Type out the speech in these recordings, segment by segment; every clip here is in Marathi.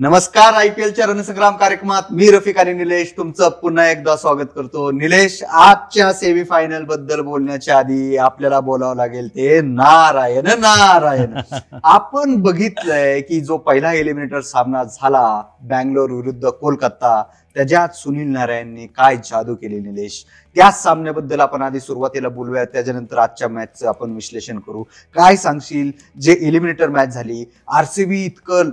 नमस्कार आय पी एलच्या रणसंग्राम कार्यक्रमात मी रफिक आणि निलेश तुमचं पुन्हा एकदा स्वागत करतो. निलेश आजच्या सेमी फायनलबद्दल बोलण्याच्या आधी आपल्याला बोलावं लागेल ते नारायण नारायण. आपण बघितलंय की जो पहिला एलिमिनेटर सामना झाला बँगलोर विरुद्ध कोलकाता त्याच्यात सुनील नारायणने काय जादू केली निलेश? त्याच सामन्याबद्दल आपण आधी सुरुवातीला बोलूया त्याच्यानंतर आजच्या मॅचचं आपण विश्लेषण करू. काय सांगशील? जे एलिमिनेटर मॅच झाली आरसीबी इतकं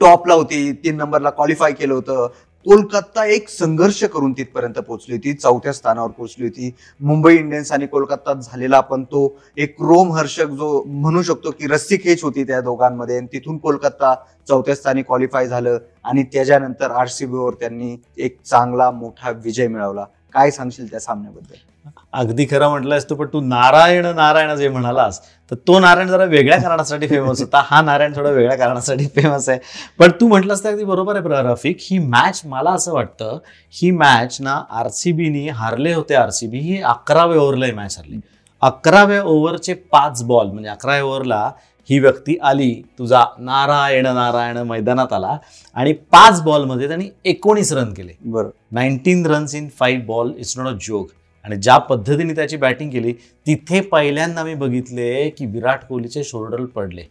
टॉपला होती तीन नंबरला क्वालिफाय केलं होतं. कोलकाता एक संघर्ष करून तिथपर्यंत पोहोचली होती चौथ्या स्थानावर पोहोचली होती. मुंबई इंडियन्स आणि कोलकातात झालेला आपण तो एक रोमहर्षक जो म्हणू शकतो की रस्सी खेच होती त्या दोघांमध्ये. आणि तिथून कोलकाता चौथ्या स्थानी क्वालिफाय झालं आणि त्याच्यानंतर आरसीबीवर त्यांनी एक चांगला मोठा विजय मिळवला. काय सांगशील त्या सामन्याबद्दल? अगदी खरं म्हटलंस तू पण तू नारायण नारायण जे म्हणालास तर तो नारायण जरा वेगळ्या कारणासाठी फेमस होता. हा नारायण थोडा वेगळ्या कारणासाठी फेमस आहे. पण तू म्हटलंस तर अगदी बरोबर आहे रफिक ही मॅच मला असं वाटतं ही मॅच ना आरसीबीनी हारले होते आरसीबी ही अकराव्या ओव्हरला ही मॅच हरली. अकराव्या ओव्हरचे पाच बॉल म्हणजे अकराव्या ओव्हरला ही व्यक्ती आली तुझा नारायण नारायण मैदानात आला आणि पाच बॉलमध्ये त्यांनी एकोणीस रन केले. बरोबर nineteen runs in five ball it's not a joke आणि ज्या पद्धतीने त्याची बॅटिंग केली तिथे पहिल्यांदा मी बघितले की विराट कोहलीचे शोल्डर पडले.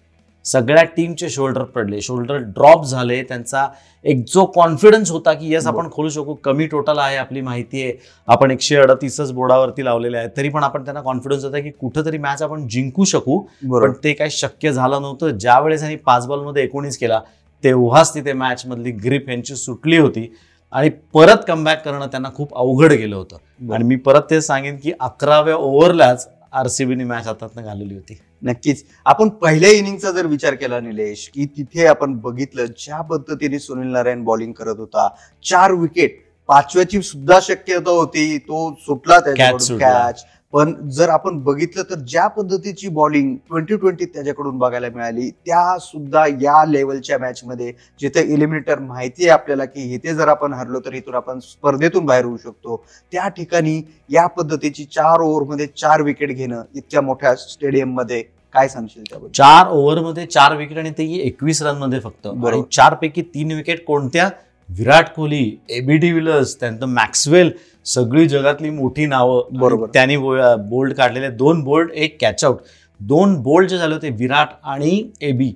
सगळ्या टीमचे शोल्डर पडले. शोल्डर ड्रॉप झाले. त्यांचा एक जो कॉन्फिडन्स होता की यस आपण खोलू शकू. कमी टोटल आहे आपली माहिती आहे. आपण एकशे अडतीसच बोर्डावरती लावलेले आहे तरी पण आपण त्यांना कॉन्फिडन्स होता की कुठेतरी मॅच आपण जिंकू शकू. पण ते काही शक्य झालं नव्हतं. ज्या वेळेस त्यांनी पाच बॉलमध्ये एकोणीस केला तेव्हाच तिथे मॅच मधली ग्रीप यांची सुटली होती. आणि परत कमबॅक करणं त्यांना खूप अवघड गेलं होतं. आणि मी परत ते सांगेन की अकराव्या ओव्हरलाच आरसीबीने मॅच हातातनं घालवली होती. नक्कीच. आपण पहिल्या इनिंगचा जर विचार केला निलेश की तिथे आपण बघितलं ज्या पद्धतीने सुनील नारायण बॉलिंग करत होता चार विकेट पाचव्याची सुद्धा शक्यता होती तो सुटला त्याच्याकडून. कॅच पण जर आपण बघितलं तर ज्या पद्धतीची बॉलिंग ट्वेंटी ट्वेंटी त्याच्याकडून बघायला मिळाली त्या सुद्धा या लेवलच्या मॅच मध्ये जिथे इलिमिनेटर माहिती आहे आपल्याला की इथे जर आपण हरलो तर इथून आपण स्पर्धेतून बाहेर होऊ शकतो. त्या ठिकाणी या पद्धतीची चार ओव्हरमध्ये चार विकेट घेणं इतक्या मोठ्या स्टेडियममध्ये काय सांगशील त्याबद्दल? चार ओव्हरमध्ये चार विकेट आणि तेही एकवीस रनमध्ये फक्त. बरोबर. आणि चार पैकी तीन विकेट कोणत्या? Virat Kohli AB de Villiers त्यानंतर मॅक्सवेल सगळी जगातली मोठी नावं बरोबर. त्यांनी बोल्ड काढलेले दोन बोल्ड एक कॅच आउट दोन बोल्ड जे झाले होते विराट आणि एबी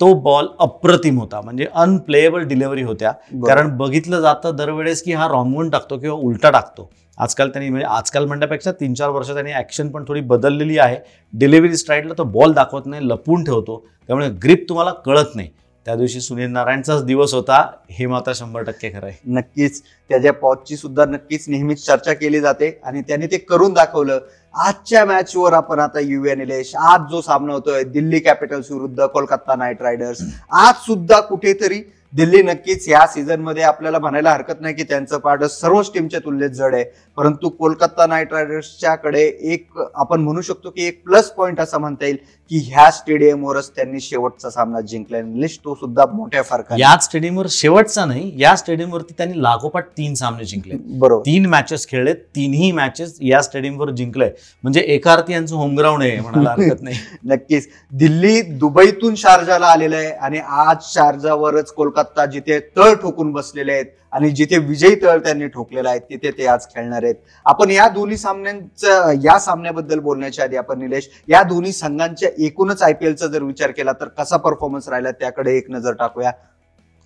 तो बॉल अप्रतिम होता. म्हणजे अनप्लेएबल डिलिव्हरी होत्या. कारण बघितलं जातं दरवेळेस की हा रॉंगून टाकतो किंवा उलटा टाकतो. आजकाल त्यांनी म्हणजे आजकाल म्हणण्यापेक्षा तीन चार वर्ष त्यांनी ऍक्शन पण थोडी बदललेली आहे. डिलिव्हरी स्ट्राईडला तो बॉल दाखवत नाही लपून ठेवतो. त्यामुळे ग्रिप तुम्हाला कळत नाही. त्या दिवशी सुनील नारायणचाच दिवस होता हे मात्र शंभर टक्के खरं आहे. नक्कीच. त्याच्या पॉचची सुद्धा नक्कीच नेहमीच चर्चा केली जाते आणि त्याने ते करून दाखवलं. आजच्या मॅचवर आपण आता येऊया निलेश आज जो सामना होतोय दिल्ली कॅपिटल्स विरुद्ध कोलकाता नाईट रायडर्स. आज सुद्धा कुठेतरी दिल्ली नक्कीच या सीझनमध्ये आपल्याला म्हणायला हरकत नाही की त्यांचं पारड सर्वच टीमच्या तुलनेत जड आहे. परंतु कोलकाता नाईट रायडर्सच्या कडे एक आपण म्हणू शकतो की एक प्लस पॉईंट असं म्हणता येईल. की ह्या स्टेडियमवरच त्यांनी शेवटचा सामना जिंकला निलेश तो सुद्धा मोठ्या फरकाने. याच स्टेडियमवर शेवटचा नाही या स्टेडियमवरती त्यांनी लागोपाठ तीन सामने जिंकले. बरोबर. तीन मॅचेस खेळले तिन्ही मॅचेस या स्टेडियमवर जिंकले म्हणजे एका अर्थी यांचं होमग्राऊंड आहे म्हणायला हरकत नाही. नक्कीच. दिल्ली दुबईतून शारजाला आलेलं आहे आणि आज शारजावरच कोलकाता जिथे तळ ठोकून बसलेले आहेत. आणि जिथे विजयी तळ त्यांनी ठोकलेला आहे तिथे ते आज खेळणार आहेत. आपण या दोन्ही सामन्यांचं या सामन्याबद्दल बोलण्याच्या आधी आपण निलेश या दोन्ही संघांच्या एकूणच आयपीएलचा जर विचार केला तर कसा परफॉर्मन्स राहिला त्याकडे एक नजर टाकूया.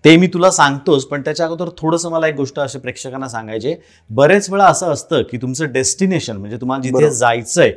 ते मी तुला सांगतोच पण त्याच्या अगोदर थोडंसं मला एक गोष्ट असे प्रेक्षकांना सांगायचे बरेच वेळा असं असतं की तुमचं डेस्टिनेशन म्हणजे तुम्हाला जिथे. जायचंय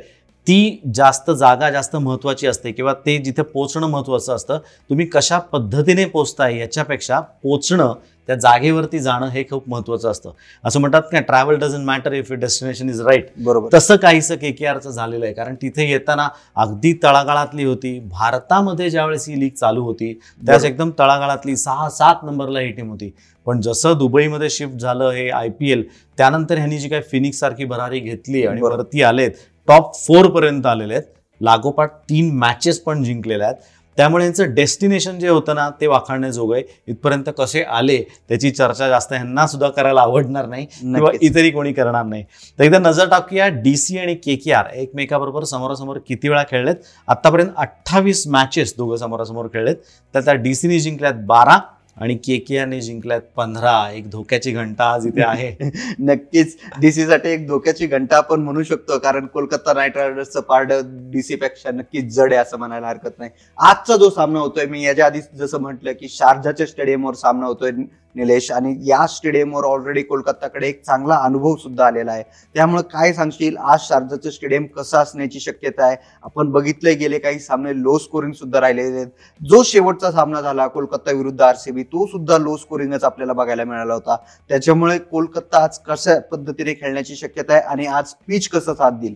ती जास्त जागा जास्त महत्वाची असते किंवा ते जिथे पोचणं महत्वाचं असतं तुम्ही कशा पद्धतीने पोचताय याच्यापेक्षा पोचणं त्या जागेवरती जाणं हे खूप महत्वाचं असतं. असं म्हणतात का travel doesn't matter if destination is right बरोबर. तसं काहीसं के के आरचं झालेलं आहे कारण तिथे येताना अगदी तळागाळातली होती. भारतामध्ये ज्यावेळेस ही लीग चालू होती त्यावेळेस बरोबर. एकदम तळागाळातली सहा सात नंबरला ही टीम होती. पण जसं दुबईमध्ये शिफ्ट झालं हे आय पी एल त्यानंतर ह्यांनी जी काही फिनिक्स सारखी भरारी घेतली आणि. वरती आलेत टॉप फोर पर्यंत आलेले आहेत. लागोपाठ तीन मॅचेस पण जिंकलेल्या आहेत. त्यामुळे यांचं डेस्टिनेशन जे होतं ना ते वाखाणण्याजोगं आहे इथपर्यंत कसे आले त्याची चर्चा जास्त ह्यांना सुद्धा करायला आवडणार नाही किंवा. इतरही कोणी करणार नाही. तर एकदा नजर टाकूया डी सी आणि के के आर एकमेकाबरोबर समोरासमोर किती वेळा खेळलेत? आतापर्यंत अठ्ठावीस मॅचेस दोघं समोरासमोर खेळलेत. तर त्या डी सीने जिंकल्यात बारा आणि के के आरने जिंकल्यात पंधरा. एक धोक्याची घंटा आज इथे आहे. नक्कीच. डीसी साठी एक धोक्याची घंटा आपण म्हणू शकतो कारण कोलकाता नाईट रायडर्सचं पारड डीसी पेक्षा नक्कीच जड आहे असं म्हणायला हरकत नाही. आजचा जो सामना होतोय मी याच्या आधी जसं म्हटलं की शारजाच्या स्टेडियमवर सामना होतोय. निलेश. आणि या स्टेडियमवर ऑलरेडी कोलकाताकडे एक चांगला अनुभव सुद्धा आलेला आहे. त्यामुळे काय सांगशील? आज शारजाचं स्टेडियम कसं असण्याची शक्यता आहे? आपण बघितले गेले काही सामने लो स्कोरिंग सुद्धा राहिलेले आहेत. जो शेवटचा सामना झाला कोलकाता विरुद्ध आरसीबी तो सुद्धा लो स्कोरिंगच आपल्याला बघायला मिळाला होता. त्याच्यामुळे कोलकाता आज कशा पद्धतीने खेळण्याची शक्यता आहे? आणि आज पिच कसं साथ देईल?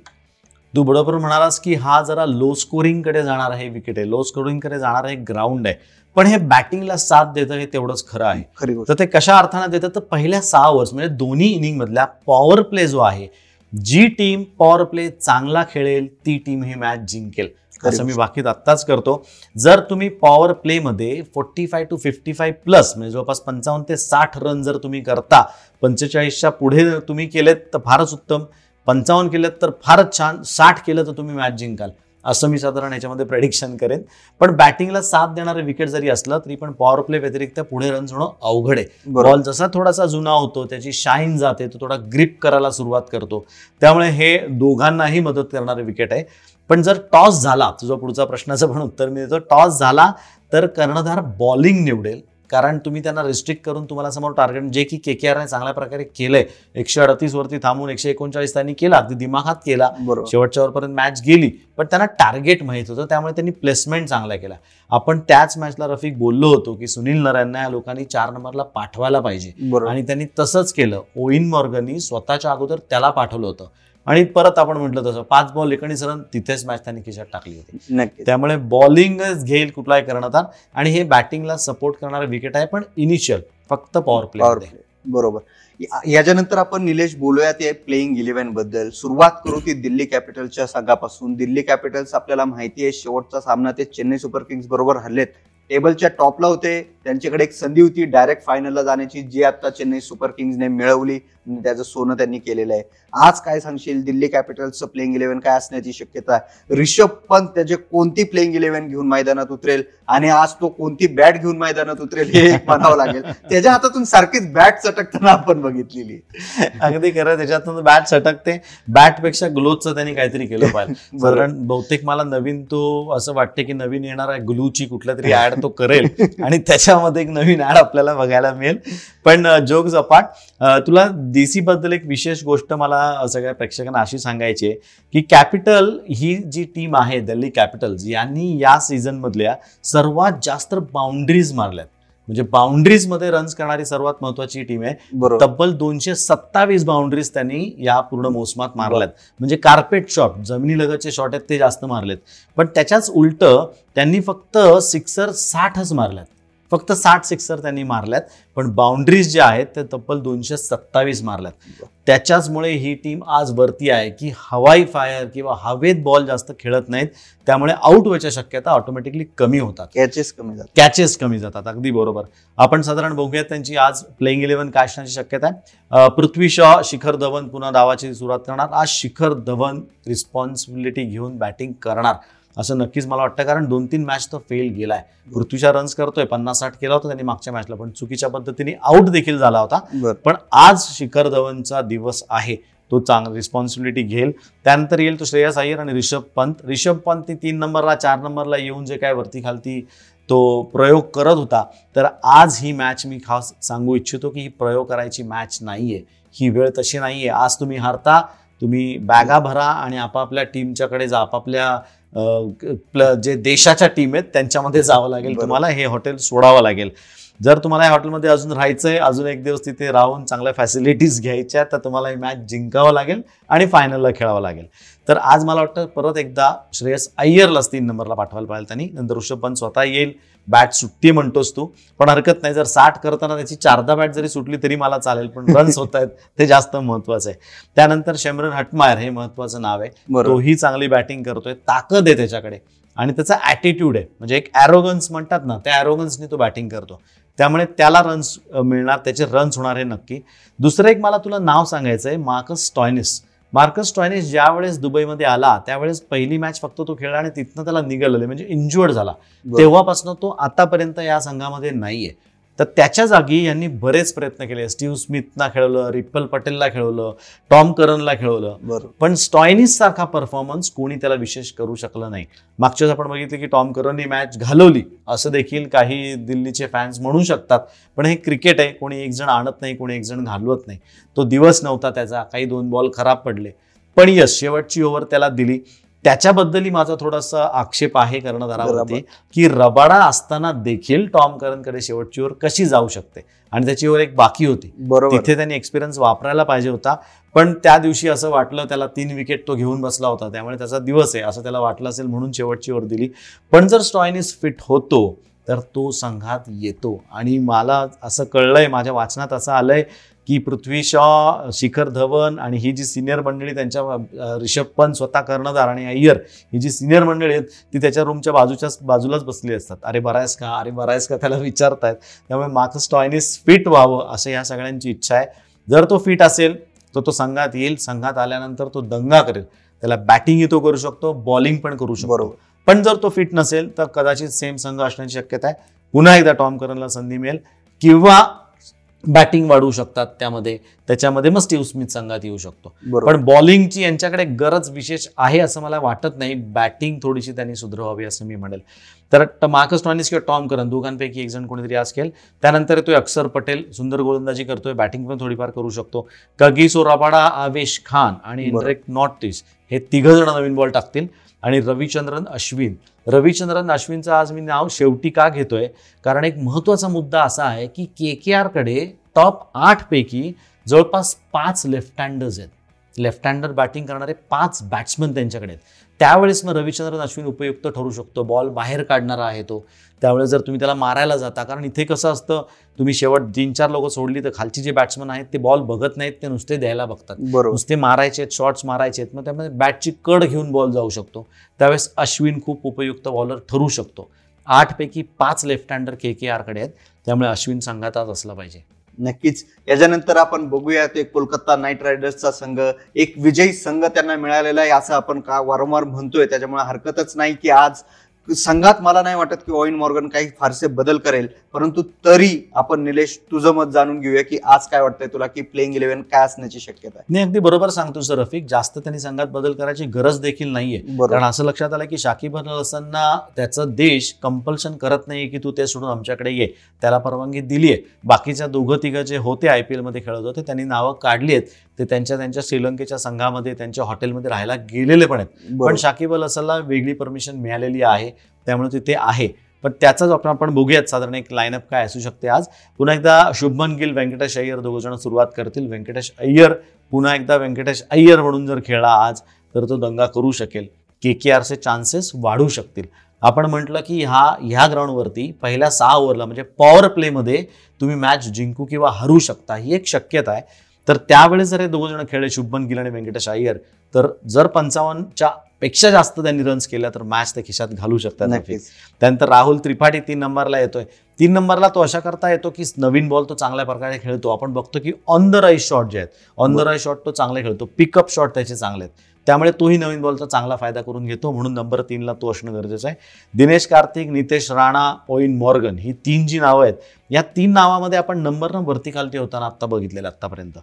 तू बरोबर म्हणालास की हा जरा लो स्कोरिंगकडे जाणार आहे विकेट आहे. लो स्कोरिंगकडे जाणार आहे ग्राउंड आहे. पण हे बॅटिंगला साथ देतं हे तेवढंच खरं आहे. तर ते कशा अर्थानं देतं? तर पहिल्या सहा ओव्हर्स म्हणजे दोन्ही इनिंग मधल्या पॉवर प्ले जो आहे जी टीम पॉवर प्ले चांगला खेळेल ती टीम ही मॅच जिंकेल. असं मी बाकीत आत्ताच करतो. जर तुम्ही power प्लेमध्ये forty five to fifty five plus म्हणजे जवळपास पंचावन्न ते साठ रन जर तुम्ही करता पंचेचाळीसच्या पुढे जर तुम्ही केलेत तर फारच उत्तम. पंचावन्न केलेत तर फारच छान साठ केलं तर तुम्ही मॅच जिंकाल. असं मी साधारण याच्यामध्ये प्रेडिक्शन करेन. पण बॅटिंगला साथ देणारं विकेट जरी असलं तरी पण पॉवर प्ले व्यतिरिक्त पुढे रन्स होणं अवघड आहे. बॉल जसा थोडासा जुना होतो त्याची शाईन जाते तो थोडा ग्रिप करायला सुरुवात करतो. त्यामुळे हे दोघांनाही मदत करणारे विकेट आहे. पण जर टॉस झाला तुझा पुढचा प्रश्नाचं पण उत्तर मी देतो. टॉस झाला तर कर्णधार बॉलिंग निवडेल. कारण तुम्ही त्यांना रिस्ट्रिक्ट करून तुम्हाला समोर टार्गेट जे की के के आरने चांगल्या प्रकारे केलंय. एकशे अडतीस वरती थांबून एकशे एकोणचाळीस त्यांनी केला अगदी दिमाखात केला. शेवटच्या ओव्हरपर्यंत मॅच गेली पण त्यांना टार्गेट माहीत होतं त्यामुळे त्यांनी प्लेसमेंट चांगला केला. आपण त्याच मॅचला रफिक बोललो होतो की सुनील नारायणना या लोकांनी चार नंबरला पाठवायला पाहिजे. आणि त्यांनी तसंच केलं. ओइन मॉर्गननी स्वतःच्या अगोदर त्याला पाठवलं होतं. आणि परत आपण म्हटलं तसं पाच बॉल एकोणीस रन तिथेच मॅच त्यांनी खिशात टाकली होती. नक्की त्यामुळे बॉलिंगच घेईल कुठलाही कर्णधार आणि हे बॅटिंगला सपोर्ट करणारे विकेट आहे पण इनिशियल फक्त पॉवर प्ले बरोबर. याच्यानंतर आपण निलेश बोलूया ते प्लेईंग इलेव्हनबद्दल. सुरुवात करू ती दिल्ली कॅपिटल्सच्या संघापासून. दिल्ली कॅपिटल्स आपल्याला माहिती आहे शेवटचा सामना ते चेन्नई सुपर किंग्स बरोबर हरलेत. टेबलच्या टॉपला होते. त्यांच्याकडे एक संधी होती डायरेक्ट फायनलला जाण्याची जी आता चेन्नई सुपर किंग्सने मिळवली त्याचं सोनं त्यांनी केलेलं आहे. आज काय सांगशील? दिल्ली कॅपिटल्सचं प्लेइंग इलेव्हन काय असण्याची शक्यता आहे? रिषभ पंत त्याचे कोणती प्लेइंग इलेव्हन घेऊन मैदानात उतरेल? आणि आज तो कोणती बॅट घेऊन मैदानात उतरेल हे म्हणावं लागेल. त्याच्या हातातून सारखीच बॅट चटकताना आपण बघितलेली अगदी खरं त्याच्यातून बॅट सटकते बॅटपेक्षा ग्लोचं त्यांनी काहीतरी केलं पाहिजे. कारण बहुतेक मला नवीन तो असं वाटते की नवीन येणारा ग्लूची कुठल्या तरी ऍड तो करेल. आणि त्याच्यामध्ये एक नवीन ऍड आपल्याला बघायला मिळेल. पण जोग जपाट तुला डीसी बद्दल एक विशेष गोष्ट मला सगळ्या प्रेक्षकांना अशी सांगायची आहे की कॅपिटल ही जी टीम आहे दिल्ली कॅपिटल्स यांनी या सीझन मधल्या सर्वात जास्त बाउंड्रीज मारल्यात. म्हणजे बाउंड्रीजमध्ये रन्स करणारी सर्वात महत्वाची टीम आहे. तब्बल दोनशे सत्तावीस बाउंड्रीज त्यांनी या पूर्ण मोसमात मारल्यात. म्हणजे कार्पेट शॉट जमिनीलगतचे शॉट आहेत ते जास्त मारलेत. पण त्याच्याच उलट त्यांनी फक्त सिक्सर साठच मारल्यात. फक्त साठ सिक्सर त्यांनी मारल्यात पण बाउंड्रीज ज्या आहेत ते तब्बल दोनशे सत्तावीस मारल्यात. त्याच्याचमुळे ही टीम आज वरती आहे की हवाई फायर किंवा हवेत बॉल जास्त खेळत नाहीत त्यामुळे आउट व्हायच्या शक्यता ऑटोमॅटिकली कमी होतात. कॅचेस कमी जातात. कॅचेस कमी जातात अगदी बरोबर. आपण साधारण बघूयात त्यांची आज प्लेइंग इलेव्हन काय असण्याची शक्यता आहे. पृथ्वी शॉ शिखर धवन पुन्हा डावाची सुरुवात करणार. आज शिखर धवन रिस्पॉन्सिबिलिटी घेऊन बॅटिंग करणार. असं नक्कीच मला वाटतं कारण दोन तीन मॅच तो फेल गेलाय. पृथ्वीच्या रन्स करतोय पन्नास साठ केला होता त्यांनी मागच्या मॅचला पण चुकीच्या पद्धतीने आउट देखील झाला होता. पण आज शिखर धवनचा दिवस आहे. तो चांग रिस्पॉन्सिबिलिटी घेईल. त्यानंतर येईल तो श्रेयस अय्यर आणि रिषभ पंत. रिषभ पंत तीन नंबरला चार नंबरला येऊन जे काय वरती खालती तो प्रयोग करत होता. तर आज ही मॅच मी खास सांगू इच्छितो की ही प्रयोग करायची मॅच नाहीये. ही वेळ तशी नाहीये. आज तुम्ही हारता तुम्ही बॅगा भरा आणि आपापल्या टीमच्याकडे जा आपापल्या जे देशाच्या टीम आहेत त्यांच्यामध्ये जावं लागेल. तुम्हाला हे हॉटेल सोडावं लागेल. जर तुम्हाला या हॉटेलमध्ये अजून राहायचंय अजून एक दिवस तिथे राहून चांगल्या फॅसिलिटीज घ्यायच्या तर तुम्हाला ही मॅच जिंकावं लागेल आणि फायनलला खेळावं लागेल. तर आज मला वाटतं परत एकदा श्रेयस अय्यरलाच तीन नंबरला पाठवायला पाहिजे त्यांनी. नंतर ऋषभ पंत स्वतः येईल. बॅट सुट्टी म्हणतोस तू. पण हरकत नाही जर साठ करताना त्याची चारदा बॅट जरी सुटली तरी मला चालेल पण रन्स होत आहेत ते जास्त महत्वाचं आहे. त्यानंतर शमरन हटमायर हे महत्वाचं नाव आहे. तोही चांगली बॅटिंग करतोय ताकद आहे त्याच्याकडे. आणि त्याचा ॲटिट्यूड आहे. म्हणजे एक ॲरोगन्स म्हणतात ना त्या ॲरोगन्सनी तो बॅटिंग करतो. त्यामुळे त्याला रन्स मिळणार त्याचे रन्स होणार हे नक्की. दुसरं एक मला तुला नाव सांगायचं आहे मार्कस स्टॉयनिस. मार्कस टॉयनिस ज्या वेळेस दुबईमध्ये आला त्यावेळेस पहिली मॅच फक्त तो खेळला आणि तिथनं त्याला निघालेलं म्हणजे इंजुअर्ड झाला. तेव्हापासून तो आतापर्यंत या संघामध्ये नाहीये. तर त्याच्या जागी यांनी बरेच प्रयत्न केले. स्टीव्ह स्मिथना खेळवलं रिपल पटेलला खेळवलं टॉम करनला खेळवलं. बरोबर. पण स्टॉयनिस सारखा परफॉर्मन्स कोणी त्याला विशेष करू शकलं नाही. मागच्या वेळेस आपण बघितलं की टॉम करननी मॅच घालवली. असं देखील काही दिल्लीचे फॅन्स म्हणू शकतात. पण हे क्रिकेट आहे. कोणी एक जण आणत नाही कोणी एक जण घालवत नाही. तो दिवस नव्हता त्याचा. काही दोन बॉल खराब पडले. पण यस शेवटची ओव्हर त्याला दिली. त्याच्याबद्दलही माझा थोडासा आक्षेप आहे कर्णधारावरती की रबाडा असताना देखील टॉम करनकडे शेवटची ओव्हर कशी जाऊ शकते? आणि त्याची ओव्हर एक बाकी होती. बरोबर. तिथे त्यांनी एक्सपिरियन्स वापरायला पाहिजे होता. पण त्या दिवशी असं वाटलं त्याला तीन विकेट तो घेऊन बसला होता. त्यामुळे त्याचा दिवस आहे असं त्याला वाटलं असेल म्हणून शेवटची ओव्हर दिली. पण जर स्टॉयनिस फिट होतो तर तो संघात येतो. आणि मला असं कळलंय माझ्या वाचनात असं आलंय की पृथ्वी शॉ शिखर धवन आणि ही जी सिनियर मंडळी त्यांच्या रिषभ पंत स्वतः कर्णधार आणि अय्यर ही जी सिनियर मंडळी आहेत ती त्याच्या रूमच्या बाजूच्या बाजूलाच बसली असतात. अरे बरा आहेस का? अरे बरा आहेस का? त्याला विचारतायत. त्यामुळे मार्कस स्टॉयनिस फिट व्हावं असं या सगळ्यांची इच्छा आहे. जर तो फिट असेल तर तो संघात येईल. संघात आल्यानंतर तो दंगा करेल. त्याला बॅटिंगही तो करू शकतो बॉलिंग पण करू शकतो. बरोबर. पण जर तो फिट नसेल तर कदाचित सेम संघ असण्याची शक्यता आहे. पुन्हा एकदा टॉम करनला संधी मिळेल. किंवा बॅटिंग वाढवू शकतात त्यामध्ये. त्याच्यामध्ये मग स्टीव्ह स्मिथ संघात येऊ शकतो. पण बॉलिंगची यांच्याकडे गरज विशेष आहे असं मला वाटत नाही. बॅटिंग थोडीशी त्यांनी सुधारावी असं मी म्हणेल. तर मार्कस टॉनिस किंवा टॉम करन दोघांपैकी एक जण कोणीतरी आज खेळ त्यानंतर येतोय अक्षर पटेल. सुंदर गोलंदाजी करतोय. बॅटिंग पण थोडीफार करू शकतो. कगिसो रबाडा आवेश खान आणि. इंद्रेक नॉटिस हे तिघ जण नवीन बॉल टाकतील. आणि रविचंद्रन अश्विन. रविचंद्रन अश्विनचं आज मी नाव शेवटी का घेतोय? कारण एक महत्त्वाचा मुद्दा असा आहे की के के आरकडे टॉप आठ पैकी जवळपास पाच लेफ्ट हँडर्स आहेत. लेफ्ट हँडर बॅटिंग करणारे पाच बॅट्समन त्यांच्याकडे आहेत. त्यावेळेस मग रविचंद्रन अश्विन उपयुक्त ठरू शकतो. बॉल बाहेर काढणारा आहे तो. त्यावेळेस जर तुम्ही त्याला मारायला जाता कारण इथे कसं असतं तुम्ही शेवट तीन चार लोक सोडली तर खालची जे बॅट्समन आहेत ते बॉल बघत नाहीत ते नुसते द्यायला बघतात. नुसते मारायचे आहेत शॉट्स मारायचे आहेत मग त्यामध्ये बॅटची कड घेऊन बॉल जाऊ शकतो. त्यावेळेस अश्विन खूप उपयुक्त बॉलर ठरू शकतो. आठपैकी पाच लेफ्ट हँडर के के आरकडे आहेत. त्यामुळे अश्विन संघात आज असला पाहिजे. नक्कीच. याच्यानंतर आपण बघूयात एक कोलकाता नाईट रायडर्सचा संघ एक विजयी संघ त्यांना मिळालेला आहे असं आपण का वारंवार म्हणतोय त्याच्यामुळे हरकतच नाही की आज संघात मला नाही वाटत की ओइन मॉर्गन काही फारसे बदल करेल परंतु तरी आपण निलेश तुझं मत जाणून घेऊया की आज काय वाटतंय तुला की प्लेइंग इलेव्हन काय असण्याची शक्यता आहे? नाही अगदी बरोबर सांगतो सर रफिक. जास्त त्यांनी संघात बदल करायची गरज देखील नाहीये. कारण असं लक्षात आलं की शाकिब अल हसनना त्याचं देश कंपल्शन करत नाही की तू ते सोडून आमच्याकडे ये. त्याला परवानगी दिली आहे बाकीच्या दोघं तिघं जे होते आय पी एलमध्ये खेळत होते त्यांनी नावं काढली आहेत. ते त्यांच्या त्यांच्या श्रीलंकेच्या संघामध्ये त्यांच्या हॉटेलमध्ये राहायला गेलेले पण आहेत. पण. शाकिब अल हसनला वेगळी परमिशन मिळालेली आहे त्यामुळे तिथे आहे. पण त्याचाच आपण आपण बघूयात साधारण एक लाईनअप काय असू शकते आज. पुन्हा एकदा शुभमन गिल व्यंकटेश अय्यर दोघं जण सुरुवात करतील. व्यंकटेश अय्यर पुन्हा एकदा व्यंकटेश अय्यर म्हणून जर खेळला आज तर तो दंगा करू शकेल. के के आरचे चान्सेस वाढू शकतील. आपण म्हटलं की हा ह्या ग्राउंडवरती पहिल्या सहा ओव्हरला म्हणजे पॉवर प्लेमध्ये तुम्ही मॅच जिंकू किंवा हरू शकता ही एक शक्यता आहे. तर त्यावेळेस जर हे दोघं जण खेळले शुभमन गिल आणि व्यंकटेश अय्यर तर जर पंचावन्नच्या पेक्षा जास्त त्यांनी रन्स केल्या तर मॅच ते खिशात घालू शकतात नक्कीच. त्यानंतर राहुल त्रिपाठी तीन नंबरला येतोय. तीन नंबरला तो अशा करता येतो की नवीन बॉल तो चांगल्या प्रकारे खेळतो. आपण बघतो की ऑन द राईस शॉट जे आहेत ऑन द. राईस शॉट तो चांगले खेळतो. पिकअप शॉट त्याचे चांगले आहेत. त्यामुळे तोही नवीन बॉलचा चांगला फायदा करून घेतो म्हणून नंबर तीनला तो असणं गरजेचं आहे. दिनेश कार्तिक नितेश राणा ओइन मॉर्गन ही तीन जी नावं आहेत. या तीन नावामध्ये आपण नंबरनं न वरती खालती होताना आत्ता बघितलेलं आत्तापर्यंत.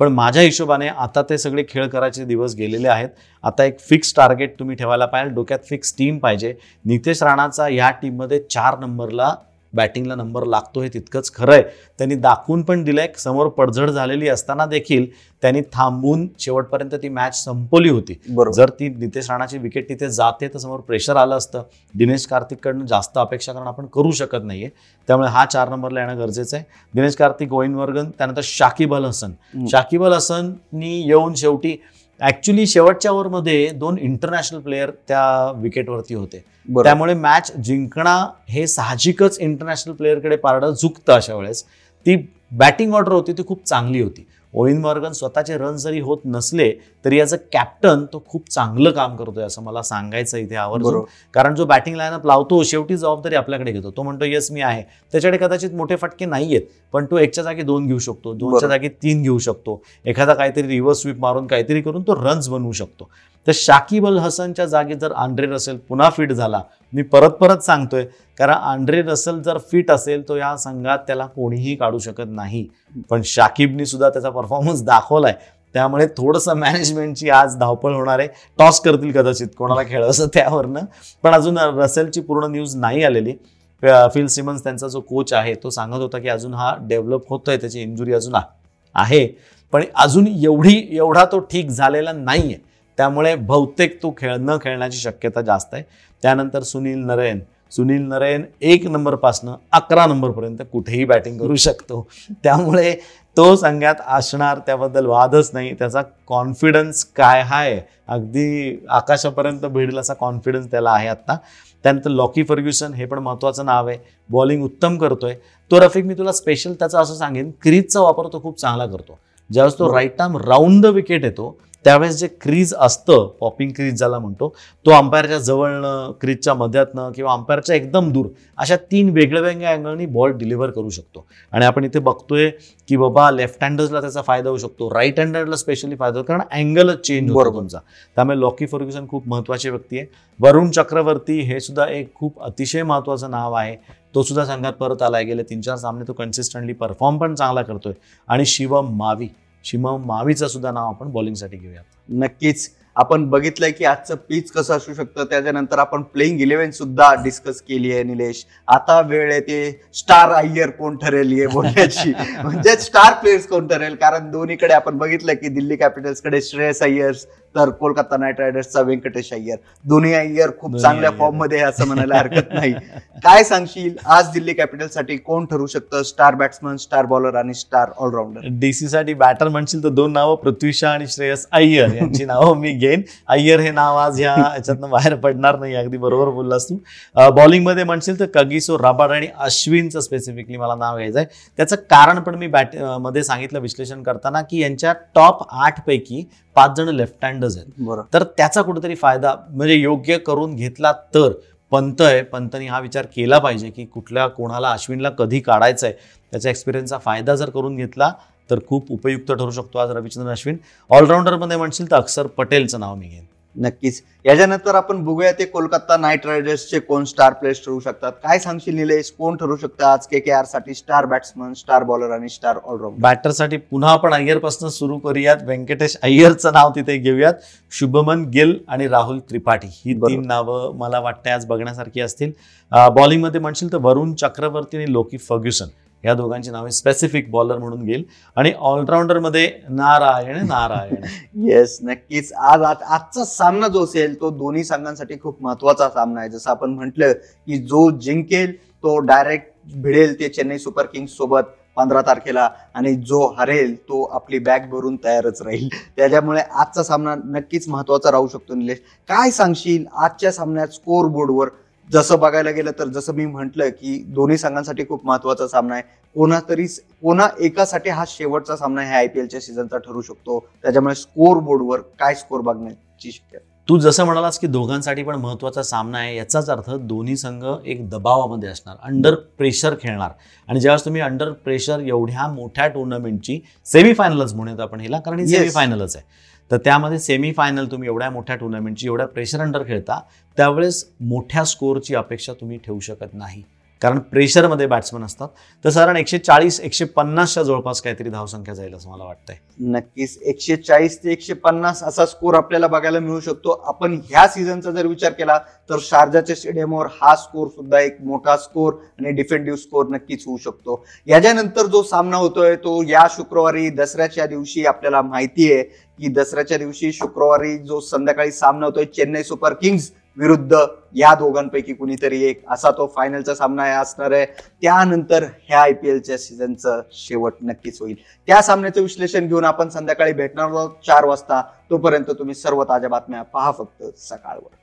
पण माझ्या हिशोबाने आता ते सगळे खेळ करायचे दिवस गेलेले आहेत. आता एक फिक्स टार्गेट तुम्ही ठेवायला पाहिजे डोक्यात फिक्स टीम पाहिजे. नितेश राणाचा या टीममध्ये चार नंबरला बॅटिंगला नंबर लागतो हे तितकंच खरं आहे. त्यांनी दाखवून पण दिलंय समोर पडझड झालेली असताना देखील त्यांनी थांबून शेवटपर्यंत ती मॅच संपवली होती. जर ती नितेश राणाची विकेट तिथे जाते तर समोर प्रेशर आलं असतं. दिनेश कार्तिककडनं जास्त अपेक्षा करणं आपण करू शकत नाहीये. त्यामुळे हा चार नंबरला येणं गरजेचं आहे. दिनेश कार्तिक गोविंद वर्गन त्यानंतर शाकिब अल हसन. शाकिब अल हसननी येऊन शेवटी ऍक्च्युली शेवटच्या ओव्हरमध्ये दोन इंटरनॅशनल प्लेयर त्या विकेटवरती होते. त्यामुळे मॅच जिंकणं हे साहजिकच इंटरनॅशनल प्लेअरकडे पारडं झुकतं अशा वेळेस. ती बॅटिंग ऑर्डर होती ती खूप चांगली होती. ओइन मॉर्गन स्वतःचे रन जरी होत नसले तरी ॲज अ कॅप्टन तो खूप चांगलं काम करतोय असं मला सांगायचं इथे आवर्जून. कारण जो बॅटिंग लाईनअप लावतो शेवटी जबाबदारी आपल्याकडे घेतो. तो म्हणतो येस मी आहे. त्याच्याकडे कदाचित मोठे फटके नाही आहेत पण तो एकच्या जागी दोन घेऊ शकतो दोनच्या. जागी तीन घेऊ शकतो. एखादा काहीतरी रिव्हर्स स्वीप मारून काहीतरी करून तो रन्स बनवू शकतो. तर शाकिब अल हसनच्या जागी जर आंड्रे रसेल पुन्हा फिट झाला. मी परत परत सांगतोय कारण आंड्रे रसल जर फिट असेल तो या संघात त्याला कोणीही काढू शकत नाही. पण शाकिबनी सुद्धा त्याचा परफॉर्मन्स दाखवलाय. त्यामुळे थोडंसं मॅनेजमेंटची आज धावपळ होणार आहे. टॉस करतील कदाचित कोणाला खेळायचं त्यावरनं. पण अजून रसेलची पूर्ण न्यूज नाही आलेली. फिल सिमन्स त्यांचा जो कोच आहे तो सांगत होता की अजून हा डेव्हलप होतोय त्याची इंजुरी अजून आहे. पण अजून एवढी एवढा तो ठीक झालेला नाहीये. त्यामुळे बहुतेक तो खेळ न खेळण्याची शक्यता जास्त आहे. त्यानंतर सुनील नरेन. सुनील नरेन एक नंबरपासनं अकरा नंबरपर्यंत कुठेही बॅटिंग करू शकतो. त्यामुळे तो संघात असणार त्याबद्दल वादच नाही. त्याचा कॉन्फिडन्स काय आहे? अगदी आकाशापर्यंत भिडेल असा कॉन्फिडन्स त्याला आहे आत्ता. त्यानंतर लॉकी फर्ग्युसन हे पण महत्त्वाचं नाव आहे. बॉलिंग उत्तम करतोय. तो रफिक मी तुला स्पेशल त्याचा असं सांगेन क्रीजचा वापर तो खूप चांगला करतो. ज्यावेळेस तो right arm round the wicket येतो त्यावेळेस जे क्रीज असतं पॉपिंग क्रीज ज्याला म्हणतो तो अंपायरच्या जवळनं क्रीजच्या मध्यातनं किंवा अंपायरच्या एकदम दूर अशा तीन वेगळ्या वेगळ्या अँगलनी बॉल डिलिव्हर करू शकतो. आणि आपण इथे बघतोय की बाबा लेफ्ट हँडर्सला त्याचा फायदा होऊ शकतो राईट हँडरला स्पेशली फायदा होतो कारण अँगलच चेंज होतो तुमचा. त्यामुळे लॉकी फर्ग्युसन खूप महत्वाची व्यक्ती आहे. वरुण चक्रवर्ती हे सुद्धा एक खूप अतिशय महत्वाचं नाव आहे. तो सुद्धा संघात परत आलाय. गेले तीन चार सामने तो कन्सिस्टंटली परफॉर्म पण चांगला करतोय. आणि शिवम मावी. शिवम मावीचं सुद्धा नाव आपण बॉलिंगसाठी घेऊयात. नक्कीच. आपण बघितलंय की आजचं पीच कसं असू शकतं त्याच्यानंतर आपण प्लेइंग इलेव्हन सुद्धा डिस्कस केली आहे निलेश. आता वेळ येते स्टार आय्यर कोण ठरेल हे बोलण्याची. म्हणजे स्टार प्लेयर्स कोण ठरेल? कारण दोन्हीकडे आपण बघितलं की दिल्ली कॅपिटल्सकडे श्रेयस अय्यर्स तर कोलकाता नाईट रायडर्सचा व्यंकटेश अय्यर. दोन्ही अय्यर खूप चांगल्या फॉर्ममध्ये असं म्हणायला हरकत नाही. काय सांगशील? आज दिल्ली कॅपिटलसाठी कोण ठरू शकतं? स्टार बॅट्समन स्टार बॉलर आणि स्टार ऑलराऊंडर डीसी साठी बॅटर म्हणशील तर दोन नावं पृथ्वी शा आणि श्रेयस अय्यर. यांची नावं मी घेईन. अय्यर हे नाव आज ह्या याच्यातनं बाहेर पडणार नाही. अगदी बरोबर बोललास तू. बॉलिंगमध्ये म्हणशील तर कगिसो राबाड आणि अश्विनचं स्पेसिफिकली मला नाव घ्यायचं आहे. त्याचं कारण पण मी बॅटमध्ये सांगितलं विश्लेषण करताना की यांच्या टॉप आठ पैकी पाच जण लेफ्ट हँडर्स आहेत. तर त्याचा कुठेतरी फायदा म्हणजे योग्य करून घेतला तर पंत आहे पंतनी हा विचार केला पाहिजे की कुठल्या कोणाला अश्विनला कधी काढायचं आहे त्याच्या एक्सपिरियन्सचा फायदा जर करून घेतला तर खूप उपयुक्त ठरू शकतो आज रविचंद्रन अश्विन. ऑलराऊंडरमध्ये म्हणशील तर अक्षर पटेलचं नाव मी घेईन. नक्कीच. याच्यानंतर आपण बघूया ते कोलकाता नाईट रायडर्सचे कोण स्टार प्लेयर्स ठरू शकतात? काय सांगशील निलेश? कोण ठरू शकतं आज के के आरसाठी स्टार बॅट्समन स्टार बॉलर आणि स्टार ऑलराऊंडर? बॅटरसाठी पुन्हा आपण अय्यरपासून सुरू करूयात. व्यंकटेश अय्यरचं नाव तिथे घेऊयात. शुभमन गिल आणि राहुल त्रिपाठी. ही तीन नावं मला वाटतं आज बघण्यासारखी असतील. बॉलिंगमध्ये म्हणशील तर वरुण चक्रवर्ती आणि लोकी फर्ग्युसन. या दोघांची नावे स्पेसिफिक बॉलर म्हणून घेईल. आणि ऑलराऊंडरमध्ये नारायण नारायण. येस नक्कीच. आज आजचा सामना जो असेल तो दोन्ही संघांसाठी खूप महत्त्वाचा सामना आहे. जसं आपण म्हटलं की जो जिंकेल तो डायरेक्ट भिडेल ते चेन्नई सुपर किंग्स सोबत पंधरा तारखेला. आणि जो हरेल तो आपली बॅग भरून तयारच राहील. त्याच्यामुळे आजचा सामना नक्कीच महत्त्वाचा राहू शकतो निलेश. काय सांगशील? आजच्या सामन्यात स्कोर बोर्डवर जसं बघायला गेलं तर जसं मी म्हटलं की दोन्ही संघांसाठी खूप महत्त्वाचा सामना आहे. कोणा तरी कोणा एकासाठी हा शेवटचा सामना ह्या आयपीएलच्या सीझनचा ठरू शकतो. त्याच्यामुळे स्कोर बोर्डवर काय स्कोर बघण्याची शक्यता तू जसं म्हणालास की दोघांसाठी पण महत्त्वाचा सामना आहे याचाच अर्थ दोन्ही संघ एक दबावामध्ये असणार अंडर प्रेशर खेळणार. आणि ज्यावेळेस तुम्ही अंडर प्रेशर एवढ्या मोठ्या टुर्नामेंटची सेमीफायनलच म्हणूयात आपण हिला कारण ही सेमीफायनलच आहे. तर त्यामध्ये सेमीफायनल तुम्ही एवढ्या मोठ्या टुर्नामेंटची एवढ्या प्रेशर अंडर खेळता त्यावेळेस मोठ्या स्कोअरची अपेक्षा तुम्ही ठेवू शकत नाही. कारण प्रेशरमध्ये बॅट्समन असतात. तर साधारण एकशे चाळीस एकशे पन्नासच्या जवळपास काहीतरी धावसंख्या जाईल असं मला वाटतंय. नक्कीच. एकशे चाळीस ते एकशे पन्नास असा स्कोर आपल्याला बघायला मिळू शकतो. आपण ह्या सीझनचा जर विचार केला तर शारजाच्या स्टेडियमवर हा स्कोर सुद्धा एक मोठा स्कोर आणि डिफेंडिव्ह स्कोर नक्कीच होऊ शकतो. याच्यानंतर जो सामना होतोय तो या शुक्रवारी दसऱ्याच्या दिवशी आपल्याला माहिती आहे की दसऱ्याच्या दिवशी शुक्रवारी जो संध्याकाळी सामना होतोय चेन्नई सुपर किंग्स विरुद्ध या दोघांपैकी कुणीतरी एक. असा तो फायनलचा सामना असणार आहे. त्यानंतर ह्या आय पी एलच्या सीझनचं शेवट नक्कीच होईल. त्या सामन्याचं विश्लेषण घेऊन आपण संध्याकाळी भेटणार आहोत चार वाजता. तोपर्यंत तुम्ही सर्व ताज्या बातम्या पहा फक्त सकाळवर.